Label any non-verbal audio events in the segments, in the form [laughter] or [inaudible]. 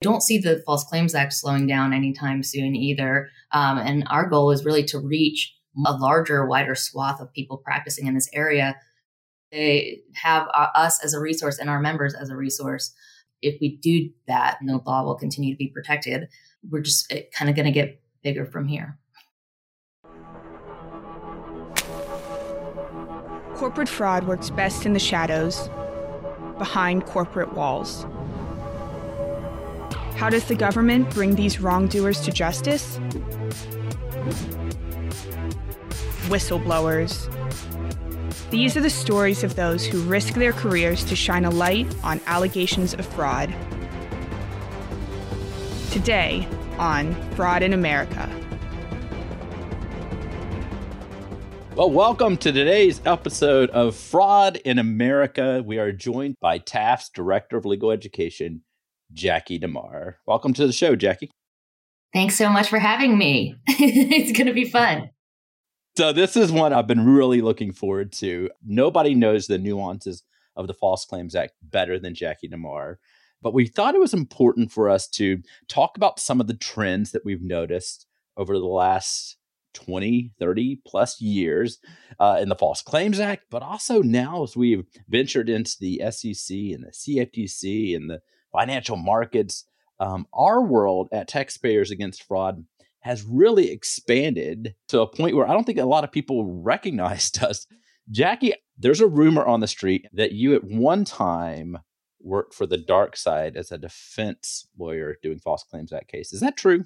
Don't see the False Claims Act slowing down anytime soon either. Um, and our goal is really to reach a larger, wider swath of people practicing in this area. They have uh, us as a resource and our members as a resource. If we do that, no law will continue to be protected. We're just eh, kind of going to get bigger from here. Corporate fraud works best in the shadows, behind corporate walls. How does the government bring these wrongdoers to justice? Whistleblowers. These are the stories of those who risk their careers to shine a light on allegations of fraud. Today on Fraud in America. Well, welcome to today's episode of Fraud in America. We are joined by TAF's Director of Legal Education, Jackie DeMar. Welcome to the show, Jackie. Thanks so much for having me. [laughs] it's going to be fun. So, this is one I've been really looking forward to. Nobody knows the nuances of the False Claims Act better than Jackie DeMar. But we thought it was important for us to talk about some of the trends that we've noticed over the last 20, 30 plus years uh, in the False Claims Act, but also now as we've ventured into the SEC and the CFTC and the financial markets, um, our world at Taxpayers Against Fraud has really expanded to a point where I don't think a lot of people recognized [laughs] us. Jackie, there's a rumor on the street that you at one time worked for the dark side as a defense lawyer doing False Claims Act cases. Is that true?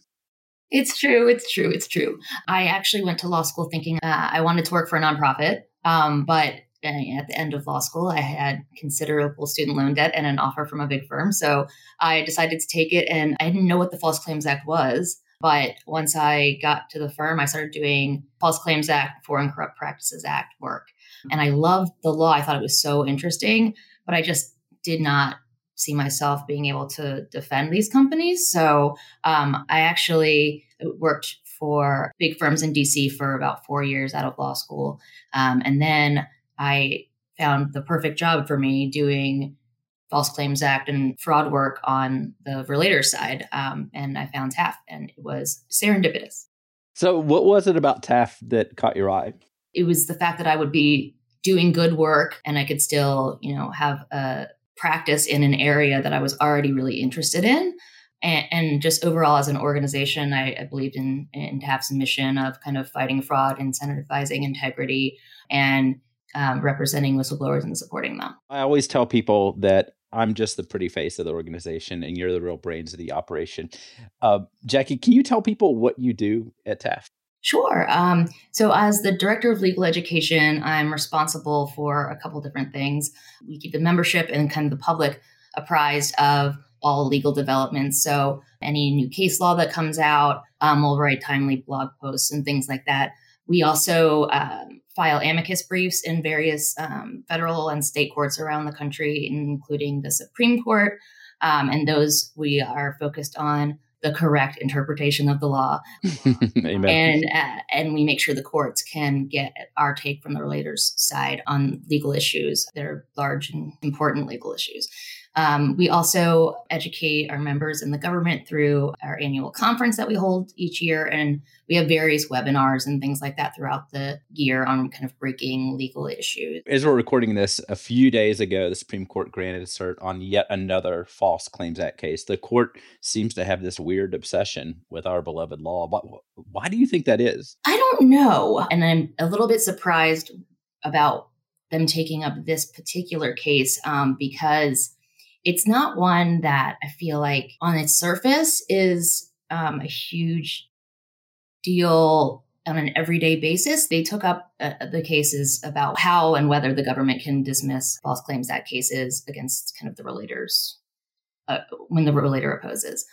It's true. It's true. It's true. I actually went to law school thinking uh, I wanted to work for a nonprofit. Um, but at the end of law school, I had considerable student loan debt and an offer from a big firm. So I decided to take it. And I didn't know what the False Claims Act was. But once I got to the firm, I started doing False Claims Act, Foreign Corrupt Practices Act work. And I loved the law. I thought it was so interesting, but I just did not see myself being able to defend these companies. So um, I actually worked for big firms in DC for about four years out of law school. Um, and then I found the perfect job for me doing False Claims Act and fraud work on the relator side. Um, and I found TAF, and it was serendipitous. So, what was it about TAF that caught your eye? It was the fact that I would be doing good work and I could still, you know, have a practice in an area that I was already really interested in. And, and just overall, as an organization, I, I believed in, in TAF's mission of kind of fighting fraud, incentivizing integrity, and um, representing whistleblowers and supporting them. I always tell people that I'm just the pretty face of the organization and you're the real brains of the operation. Uh, Jackie, can you tell people what you do at TAF? Sure. Um, so, as the director of legal education, I'm responsible for a couple different things. We keep the membership and kind of the public apprised of all legal developments. So, any new case law that comes out, um, we'll write timely blog posts and things like that. We also um, file amicus briefs in various um, federal and state courts around the country, including the Supreme Court. Um, and those we are focused on the correct interpretation of the law. [laughs] and uh, and we make sure the courts can get our take from the relator's side on legal issues They're large and important legal issues. Um, we also educate our members in the government through our annual conference that we hold each year. And we have various webinars and things like that throughout the year on kind of breaking legal issues. As we're recording this, a few days ago, the Supreme Court granted a cert on yet another False Claims Act case. The court seems to have this weird obsession with our beloved law. Why, why do you think that is? I don't know. And I'm a little bit surprised about them taking up this particular case um, because it's not one that I feel like on its surface is um, a huge deal on an everyday basis. They took up uh, the cases about how and whether the government can dismiss False Claims Act cases against kind of the relators uh, when the relator opposes.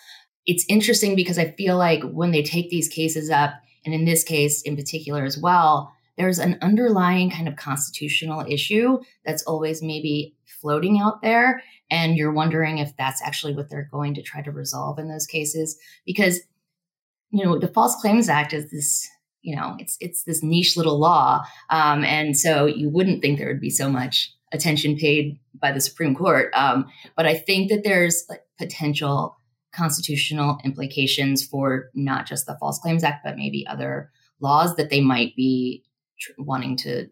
It's interesting because I feel like when they take these cases up, and in this case in particular as well, there's an underlying kind of constitutional issue that's always maybe floating out there. And you're wondering if that's actually what they're going to try to resolve in those cases. Because, you know, the False Claims Act is this, you know, it's it's this niche little law. Um, and so you wouldn't think there would be so much attention paid by the Supreme Court. Um, but I think that there's like potential constitutional implications for not just the False Claims Act, but maybe other laws that they might be tr- wanting to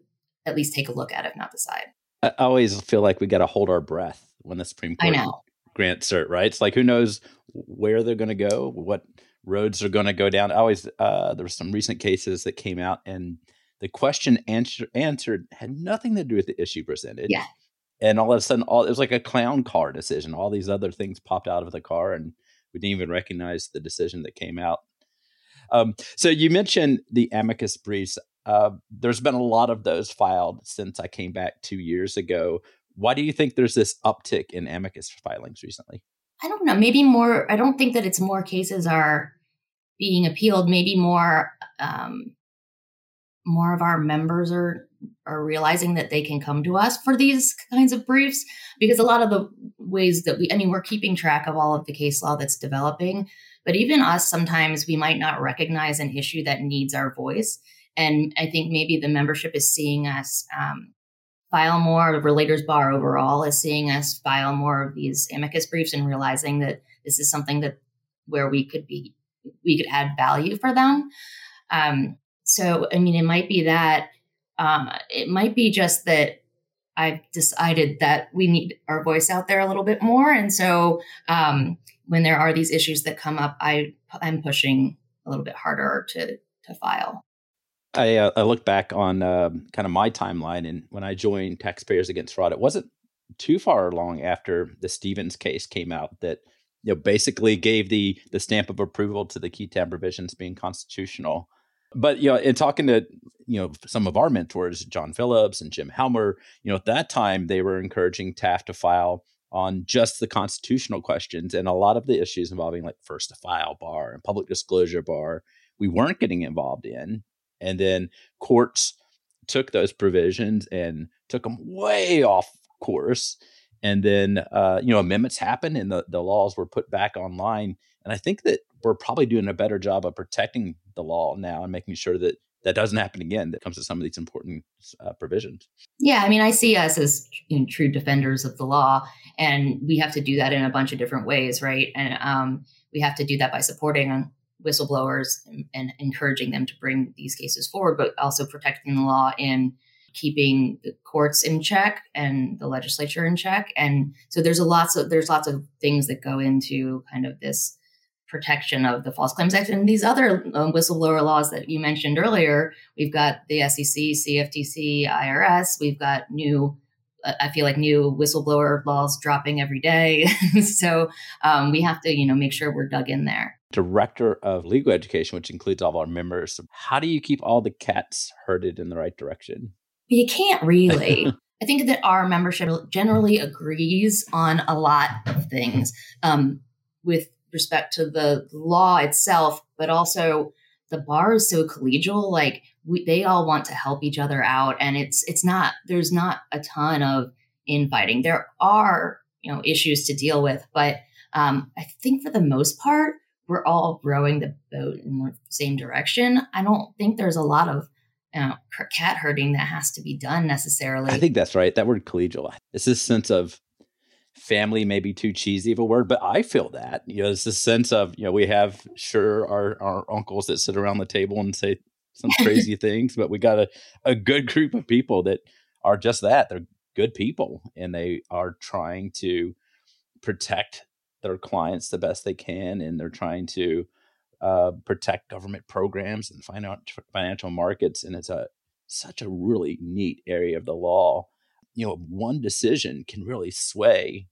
at least take a look at, if not decide. I always feel like we got to hold our breath when the Supreme Court grants cert, right? It's like who knows where they're going to go, what roads are going to go down. I always uh, there were some recent cases that came out, and the question answer, answered had nothing to do with the issue presented. Yeah. And all of a sudden, all it was like a clown car decision. All these other things popped out of the car, and we didn't even recognize the decision that came out. Um, so you mentioned the amicus briefs. Uh, there's been a lot of those filed since I came back two years ago. Why do you think there's this uptick in amicus filings recently? I don't know. Maybe more. I don't think that it's more cases are being appealed. Maybe more. Um, more of our members are are realizing that they can come to us for these kinds of briefs because a lot of the ways that we i mean we're keeping track of all of the case law that's developing but even us sometimes we might not recognize an issue that needs our voice and i think maybe the membership is seeing us um, file more the relators bar overall is seeing us file more of these amicus briefs and realizing that this is something that where we could be we could add value for them um, so i mean it might be that um, it might be just that I've decided that we need our voice out there a little bit more. And so um, when there are these issues that come up, I I'm pushing a little bit harder to to file. I, uh, I look back on uh, kind of my timeline, and when I joined Taxpayers Against Fraud, it wasn't too far long after the Stevens case came out that you know basically gave the the stamp of approval to the qui tam provisions being constitutional. But you know, in talking to you know some of our mentors, John Phillips and Jim Helmer, you know, at that time they were encouraging TAF to file on just the constitutional questions and a lot of the issues involving like first to file bar and public disclosure bar we weren't getting involved in and then courts took those provisions and took them way off course and then uh, you know amendments happened and the, the laws were put back online and i think that we're probably doing a better job of protecting the law now and making sure that that doesn't happen again that comes to some of these important uh, provisions. Yeah i mean i see us as you know, true defenders of the law and we have to do that in a bunch of different ways right? And um, we have to do that by supporting whistleblowers and, and, encouraging them to bring these cases forward but also protecting the law in keeping the courts in check and the legislature in check and so there's a lots of there's lots of things that go into kind of this protection of the False Claims Act and these other um, whistleblower laws that you mentioned earlier. We've got the SEC, CFTC, IRS. We've got new, uh, I feel like new whistleblower laws dropping every day. [laughs] so um, we have to, you know, make sure we're dug in there. Director of Legal Education, which includes all of our members. How do you keep all the cats herded in the right direction? You can't really. [laughs] I think that our membership generally agrees on a lot of things. Um, with respect to the law itself, but also the bar is so collegial. Like we, they all want to help each other out, and it's it's not there's not a ton of infighting. There are you know issues to deal with, but um, I think for the most part we're all rowing the boat in the same direction. I don't think there's a lot of uh, you know, cat herding that has to be done necessarily. I think that's right. That word collegial. It's this sense of family may be too cheesy of a word, but I feel that. You know, it's a sense of, you know, we have sure our, our uncles that sit around the table and say some [laughs] crazy things, but we got a, a good group of people that are just that. They're good people and they are trying to protect their clients the best they can and they're trying to uh, protect government programs and financial markets. And it's a such a really neat area of the law you know one decision can really sway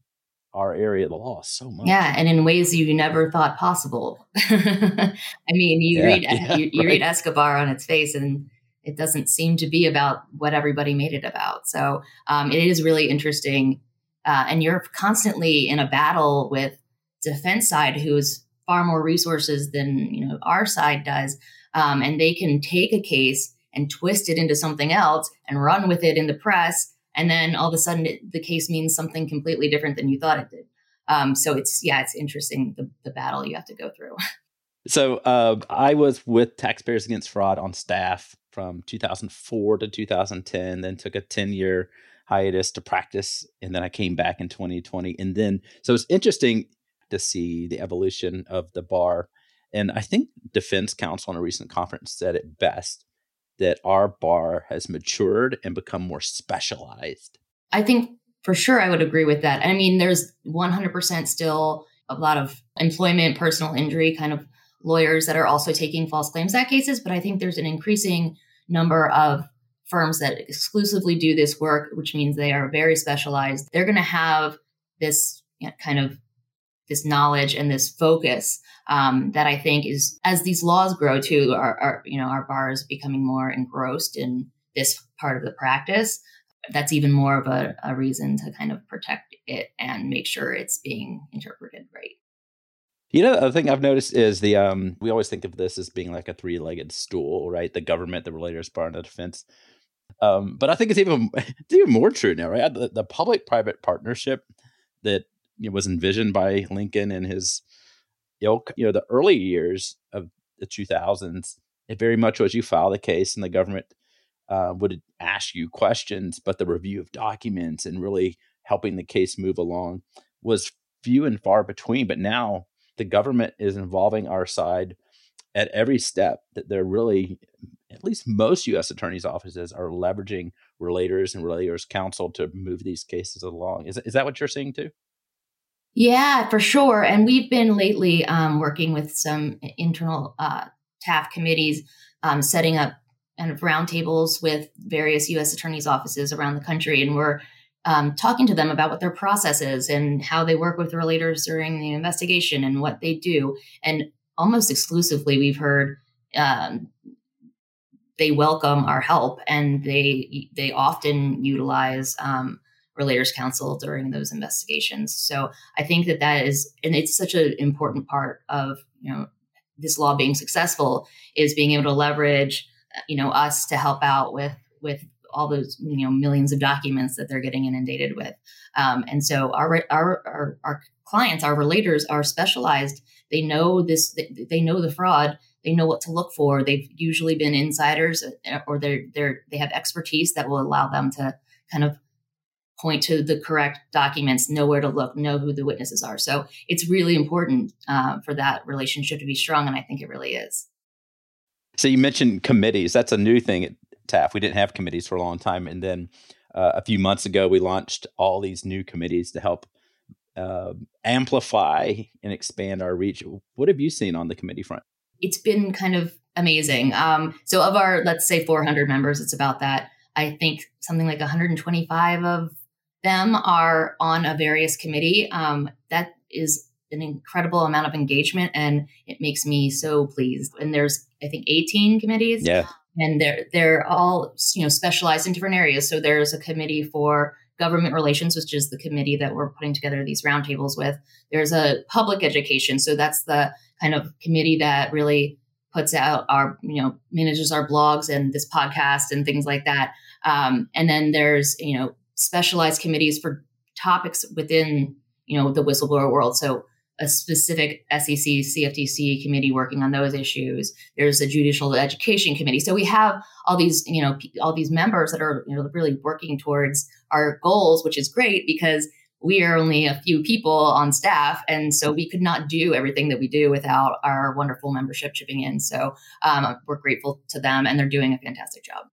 our area of the law so much. Yeah, and in ways you never thought possible. [laughs] I mean, you yeah, read [laughs] yeah, you, you right. read Escobar on its face, and it doesn't seem to be about what everybody made it about. So um, it is really interesting, uh, and you're constantly in a battle with defense side, who's far more resources than you know our side does, um, and they can take a case and twist it into something else and run with it in the press and then all of a sudden it, the case means something completely different than you thought it did. Um, so it's yeah, it's interesting the, the battle you have to go through. [laughs] So uh, I was with Taxpayers Against Fraud on staff from 2004 to 2010, then took a 10 year hiatus to practice, and then I came back in 2020. And then so it's interesting. to see the evolution of the bar. And I think defense counsel in a recent conference said it best that our bar has matured and become more specialized. I think for sure I would agree with that. I mean, there's 100% still a lot of employment, personal injury kind of lawyers that are also taking false claims act cases, but I think there's an increasing number of firms that exclusively do this work, which means they are very specialized. They're going to have this you know, kind of this knowledge and this focus um, that I think is as these laws grow too, our, our you know our bar is becoming more engrossed in this part of the practice. That's even more of a, a reason to kind of protect it and make sure it's being interpreted right. You know, the thing I've noticed is the um we always think of this as being like a three legged stool, right? The government, the relators bar, and the defense. Um, but I think it's even [laughs] it's even more true now, right? The, the public private partnership that you know, was envisioned by Lincoln and his ilk, you know, the early years of the 2000s, it very much was you file the case and the government uh, would ask you questions, but the review of documents and really helping the case move along was few and far between. But now the government is involving our side at every step that they're really at least most U.S. attorneys' offices are leveraging relators and relators counsel to move these cases along. Is, is that what you're seeing too? Yeah, for sure. And we've been lately um, working with some internal uh, TAF committees, um, setting up kind of roundtables with various U.S. attorneys' offices around the country, and we're um, talking to them about what their process is and how they work with relators during the investigation and what they do. And almost exclusively, we've heard um, they welcome our help and they they often utilize um, relators counsel during those investigations. So i think that that is and it's such an important part of you know this law being successful is being able to leverage you know us to help out with with all those you know millions of documents that they're getting inundated with. Um, and so our, our our our clients our relators are specialized. They know this they, they know the fraud they know what to look for. They've usually been insiders uh, or they're they're they have expertise that will allow them to kind of point to the correct documents, know where to look, know who the witnesses are. So it's really important uh, for that relationship to be strong, and I think it really is. So you mentioned committees. That's a new thing at TAF. We didn't have committees for a long time, and then uh, a few months ago we launched all these new committees to help uh, amplify and expand our reach. What have you seen on the committee front? It's been kind of amazing. Um, so of our, let's say 400 members, it's about that. I think something like 125 of them are on a various committee. Um, that is an incredible amount of engagement and it makes me so pleased. And there's, I think, 18 committees. Yeah. And they're, they're all, you know, specialized in different areas. So there's a committee for government relations, which is the committee that we're putting together these roundtables with. There's a public education. So that's the kind of committee that really puts out our, you know, manages our blogs and this podcast and things like that. Um, and then there's, you know, specialized committees for topics within, you know, the whistleblower world. So a specific SEC CFTC committee working on those issues. There's a judicial education committee. So we have all these, you know, all these members that are you know, really working towards our goals, which is great because we are only a few people on staff. And so we could not do everything that we do without our wonderful membership chipping in. So um, we're grateful to them and they're doing a fantastic job.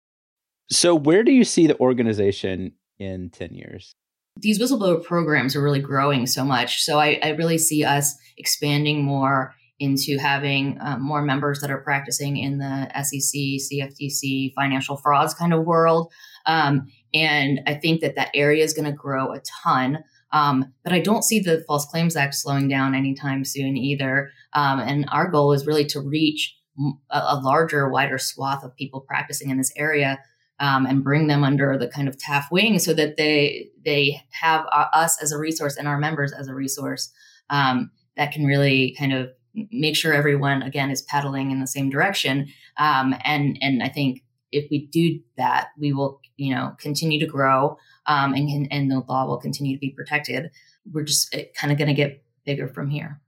So, where do you see the organization in 10 years? These whistleblower programs are really growing so much. So, I, I really see us expanding more into having um, more members that are practicing in the SEC, CFTC, financial frauds kind of world. Um, and I think that that area is going to grow a ton. Um, but I don't see the False Claims Act slowing down anytime soon either. Um, and our goal is really to reach a, a, larger, wider swath of people practicing in this area um, and bring them under the kind of TAF wing so that they they have uh, us as a resource and our members as a resource um, that can really kind of make sure everyone again is paddling in the same direction. Um, and and I think if we do that, we will you know continue to grow um, and can, and the law will continue to be protected. We're just eh, kind of going to get bigger from here.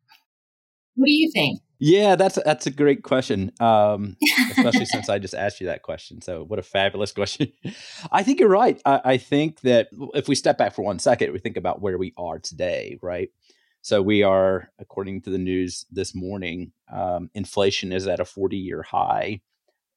What do you think? Yeah, that's that's a great question, um, [laughs] especially since I just asked you that question. So, what a fabulous [laughs] question! I think you're right. I, I, think that if we step back for one second, we think about where we are today, right? So we are, according to the news this morning, um, inflation is at a 40 year high.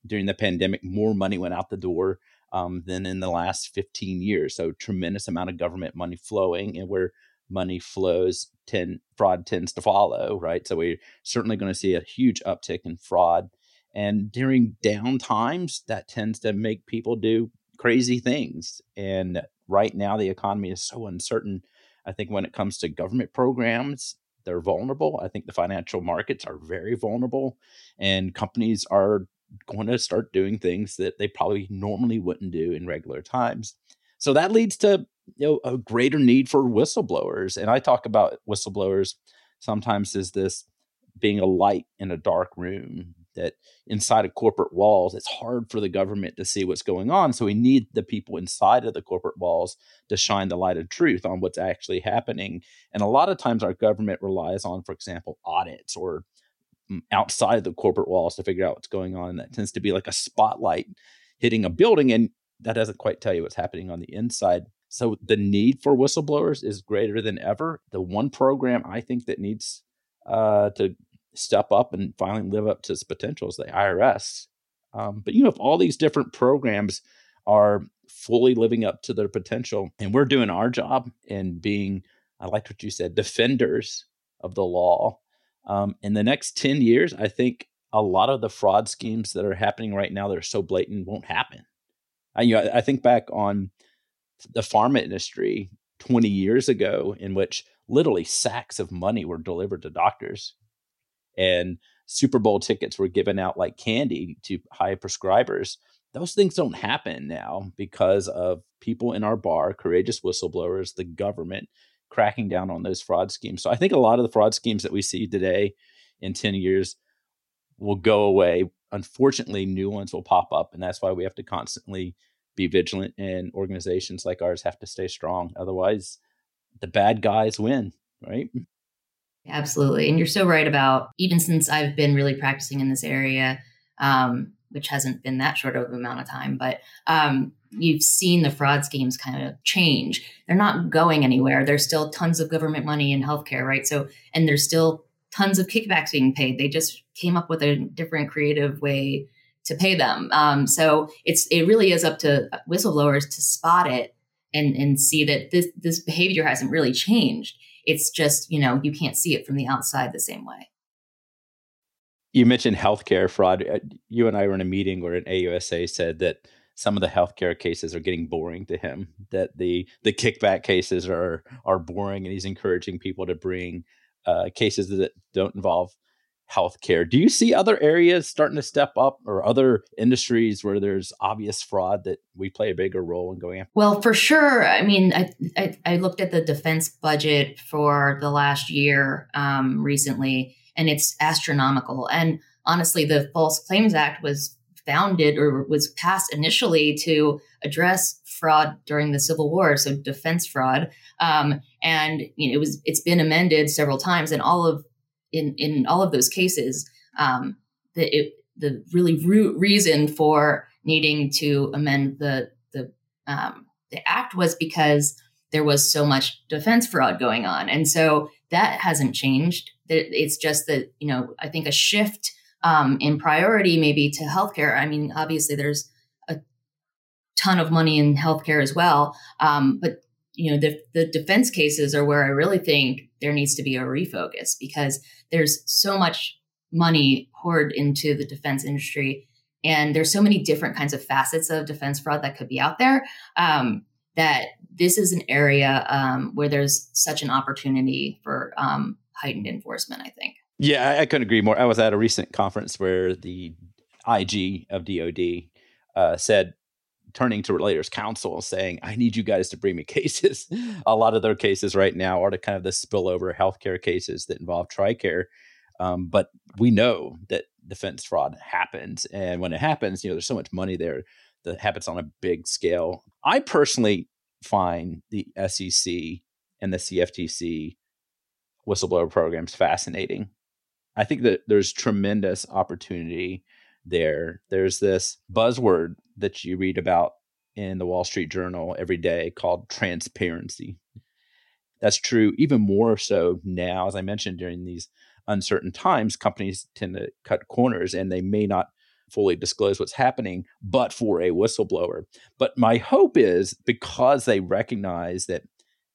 During the pandemic, more money went out the door um, than in the last 15 years. So tremendous amount of government money flowing, and where money flows, tend, fraud tends to follow, right? So we're certainly going to see a huge uptick in fraud. And during down times, that tends to make people do crazy things. And right now, the economy is so uncertain. I think when it comes to government programs, they're vulnerable. I think the financial markets are very vulnerable, and companies are going to start doing things that they probably normally wouldn't do in regular times. So that leads to you know a greater need for whistleblowers. And I talk about whistleblowers sometimes as this being a light in a dark room that inside of corporate walls it's hard for the government to see what's going on so we need the people inside of the corporate walls to shine the light of truth on what's actually happening and a lot of times our government relies on for example audits or outside the corporate walls to figure out what's going on. That tends to be like a spotlight hitting a building, and that doesn't quite tell you what's happening on the inside. So the need for whistleblowers is greater than ever. The one program I think that needs uh, to step up and finally live up to its potential is the IRS. Um, but you know, if all these different programs are fully living up to their potential, and we're doing our job and being, I liked what you said, defenders of the law um, in the next 10 years, I think a lot of the fraud schemes that are happening right now that are so blatant won't happen. I, you know, I think back on the pharma industry 20 years ago, in which literally sacks of money were delivered to doctors, and Super Bowl tickets were given out like candy to high prescribers. Those things don't happen now because of people in our bar, courageous whistleblowers, the government cracking down on those fraud schemes. So I think a lot of the fraud schemes that we see today in 10 years will go away. Unfortunately, new ones will pop up. And that's why we have to constantly be vigilant and organizations like ours have to stay strong. Otherwise, the bad guys win, right? Absolutely. And you're so right about even since I've been really practicing in this area, um, which hasn't been that short of amount of time, but um, you've seen the fraud schemes kind of change. They're not going anywhere. There's still tons of government money in healthcare, right? So, and there's still tons of kickbacks being paid. They just came up with a different creative way to pay them. Um, so it's it really is up to whistleblowers to spot it and and see that this this behavior hasn't really changed. It's just you know you can't see it from the outside the same way. You mentioned healthcare fraud. Uh, you and I were in a meeting where an AUSA said that some of the healthcare cases are getting boring to him. That the the kickback cases are are boring, and he's encouraging people to bring uh, cases that don't involve healthcare. Do you see other areas starting to step up, or other industries where there's obvious fraud that we play a bigger role in going after? Well, for sure. I mean, I I, I looked at the defense budget for the last year um, recently, and it's astronomical. And honestly, the False Claims Act was founded or was passed initially to address fraud during the Civil War, so defense fraud. Um, and you know, it was it's been amended several times, and all of in in all of those cases, um, the it, the really root reason for needing to amend the the um, the act was because there was so much defense fraud going on, and so that hasn't changed. It's just that you know I think a shift um, in priority maybe to healthcare. I mean, obviously there's a ton of money in healthcare as well, um, but you know the the defense cases are where I really think there needs to be a refocus because there's so much money poured into the defense industry, and there's so many different kinds of facets of defense fraud that could be out there. Um, that this is an area um, where there's such an opportunity for um, heightened enforcement. I think. Yeah, I, I, couldn't agree more. I was at a recent conference where the IG of DoD uh, said, turning to Relators Counsel, saying, "I need you guys to bring me [laughs] cases." a lot of their cases right now are the kind of the spillover healthcare cases that involve Tricare. Um, but we know that defense fraud happens, and when it happens, you know, there's so much money there that happens on a big scale. I personally find the SEC and the CFTC whistleblower programs fascinating I think that there's tremendous opportunity there. There's this buzzword that you read about in the Wall Street Journal every day called transparency. that's true even more so now, as I mentioned during these uncertain times, companies tend to cut corners and they may not fully disclose what's happening, but for a whistleblower. But my hope is because they recognize that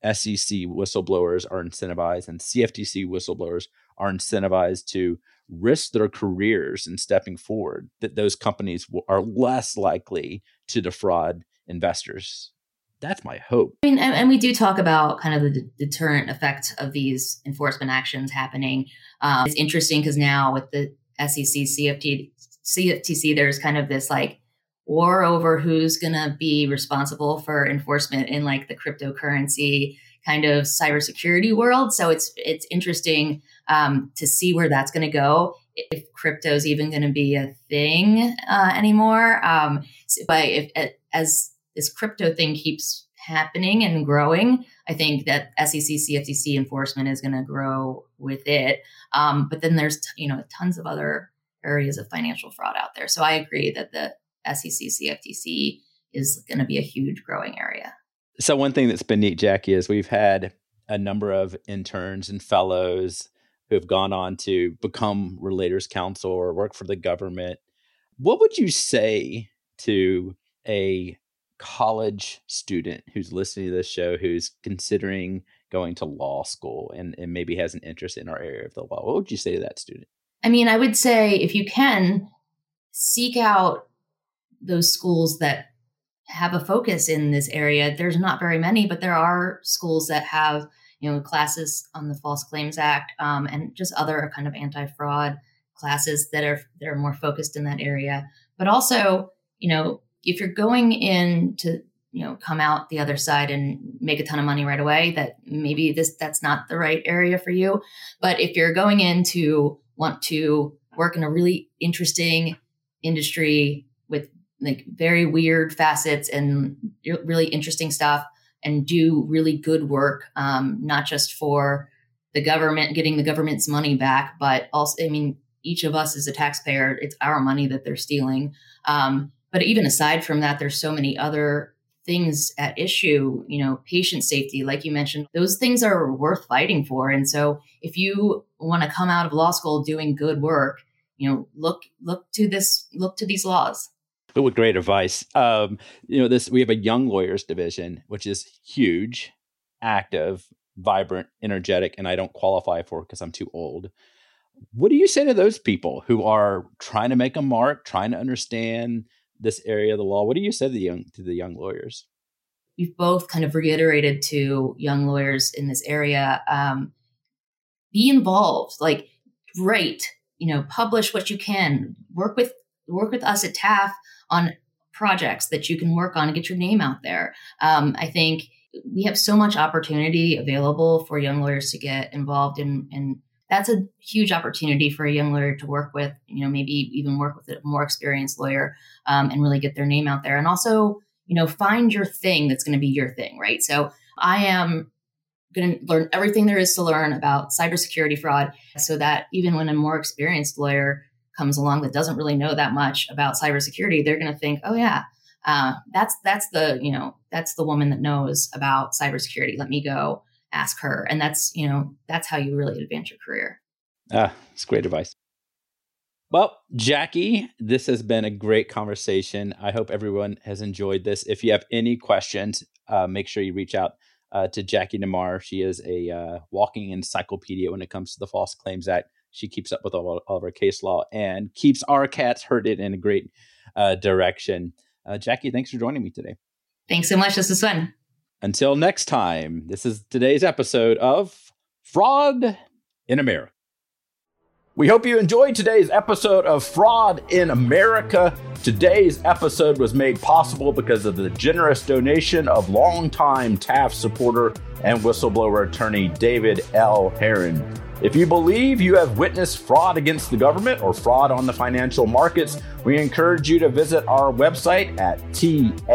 SEC whistleblowers are incentivized and CFTC whistleblowers are incentivized to risk their careers in stepping forward, that those companies are less likely to defraud investors. That's my hope. I mean, and, and we do talk about kind of the deterrent effect of these enforcement actions happening. Um, it's interesting because now with the SEC, CFT, CFTC, there's kind of this like war over who's going to be responsible for enforcement in like the cryptocurrency kind of cybersecurity world. So it's it's interesting um, to see where that's going to go. If crypto is even going to be a thing uh, anymore, um, but if as this crypto thing keeps happening and growing, I think that SEC CFTC enforcement is going to grow with it. Um, but then there's you know tons of other areas of financial fraud out there. So I agree that the SEC CFTC is going to be a huge growing area. So one thing that's been neat, Jackie, is we've had a number of interns and fellows who have gone on to become relators counsel or work for the government. What would you say to a college student who's listening to this show who's considering going to law school and, and maybe has an interest in our area of the law? What would you say to that student? I mean, I would say if you can, seek out those schools that have a focus in this area. There's not very many, but there are schools that have you know classes on the False Claims Act um, and just other kind of anti-fraud classes that are that are more focused in that area. But also, you know, if you're going in to you know come out the other side and make a ton of money right away, that maybe this that's not the right area for you. But if you're going in to want to work in a really interesting industry like very weird facets and really interesting stuff and do really good work, um, not just for the government, getting the government's money back, but also, I mean, each of us is a taxpayer. It's our money that they're stealing. Um, but even aside from that, there's so many other things at issue, you know, patient safety, like you mentioned, those things are worth fighting for. And so if you want to come out of law school doing good work, you know, look, look to this, look to these laws. What great advice. Um, you know, this we have a young lawyers division, which is huge, active, vibrant, energetic, and I don't qualify for because I'm too old. What do you say to those people who are trying to make a mark, trying to understand this area of the law? What do you say to the young to the young lawyers? We've both kind of reiterated to young lawyers in this area: um, be involved. Like, write, you know, publish what you can. Work with work with us at TAF on projects that you can work on and get your name out there. Um, I think we have so much opportunity available for young lawyers to get involved in, and that's a huge opportunity for a young lawyer to work with, you know, maybe even work with a more experienced lawyer um, and really get their name out there. And also, you know, find your thing that's going to be your thing, right? So I am going to learn everything there is to learn about cybersecurity fraud so that even when a more experienced lawyer comes along that doesn't really know that much about cybersecurity, they're going to think, oh yeah, uh, that's that's the you know that's the woman that knows about cybersecurity. Let me go ask her, and that's you know that's how you really advance your career. Ah, it's great advice. Well, Jackie, this has been a great conversation. I hope everyone has enjoyed this. If you have any questions, uh, make sure you reach out uh, to Jackie DeMar. She is a uh, walking encyclopedia when it comes to the False Claims Act. She keeps up with all, all of our case law and keeps our cats herded in a great uh, direction. Uh, Jackie, thanks for joining me today. Thanks so much. This is fun. Until next time, this is today's episode of Fraud in America. We hope you enjoyed today's episode of Fraud in America. Today's episode was made possible because of the generous donation of longtime TAF supporter and whistleblower attorney David L. Haron. If you believe you have witnessed fraud against the government or fraud on the financial markets, we encourage you to visit our website at taf.org,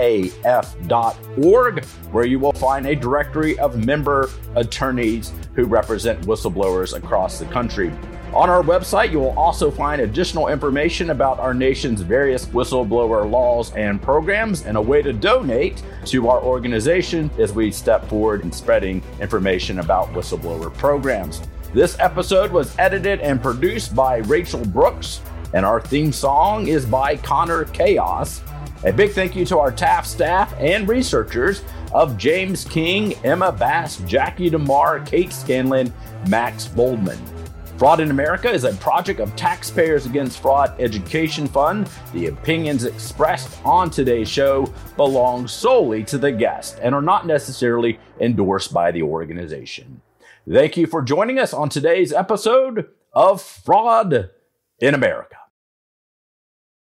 where you will find a directory of member attorneys who represent whistleblowers across the country. On our website, you will also find additional information about our nation's various whistleblower laws and programs and a way to donate to our organization as we step forward in spreading information about whistleblower programs. This episode was edited and produced by Rachel Brooks, and our theme song is by Connor Chaos. A big thank you to our TAF staff and researchers of James King, Emma Bass, Jackie DeMar, Kate Scanlon, Max Boldman. Fraud in America is a project of Taxpayers Against Fraud Education Fund. The opinions expressed on today's show belong solely to the guest and are not necessarily endorsed by the organization. Thank you for joining us on today's episode of Fraud in America.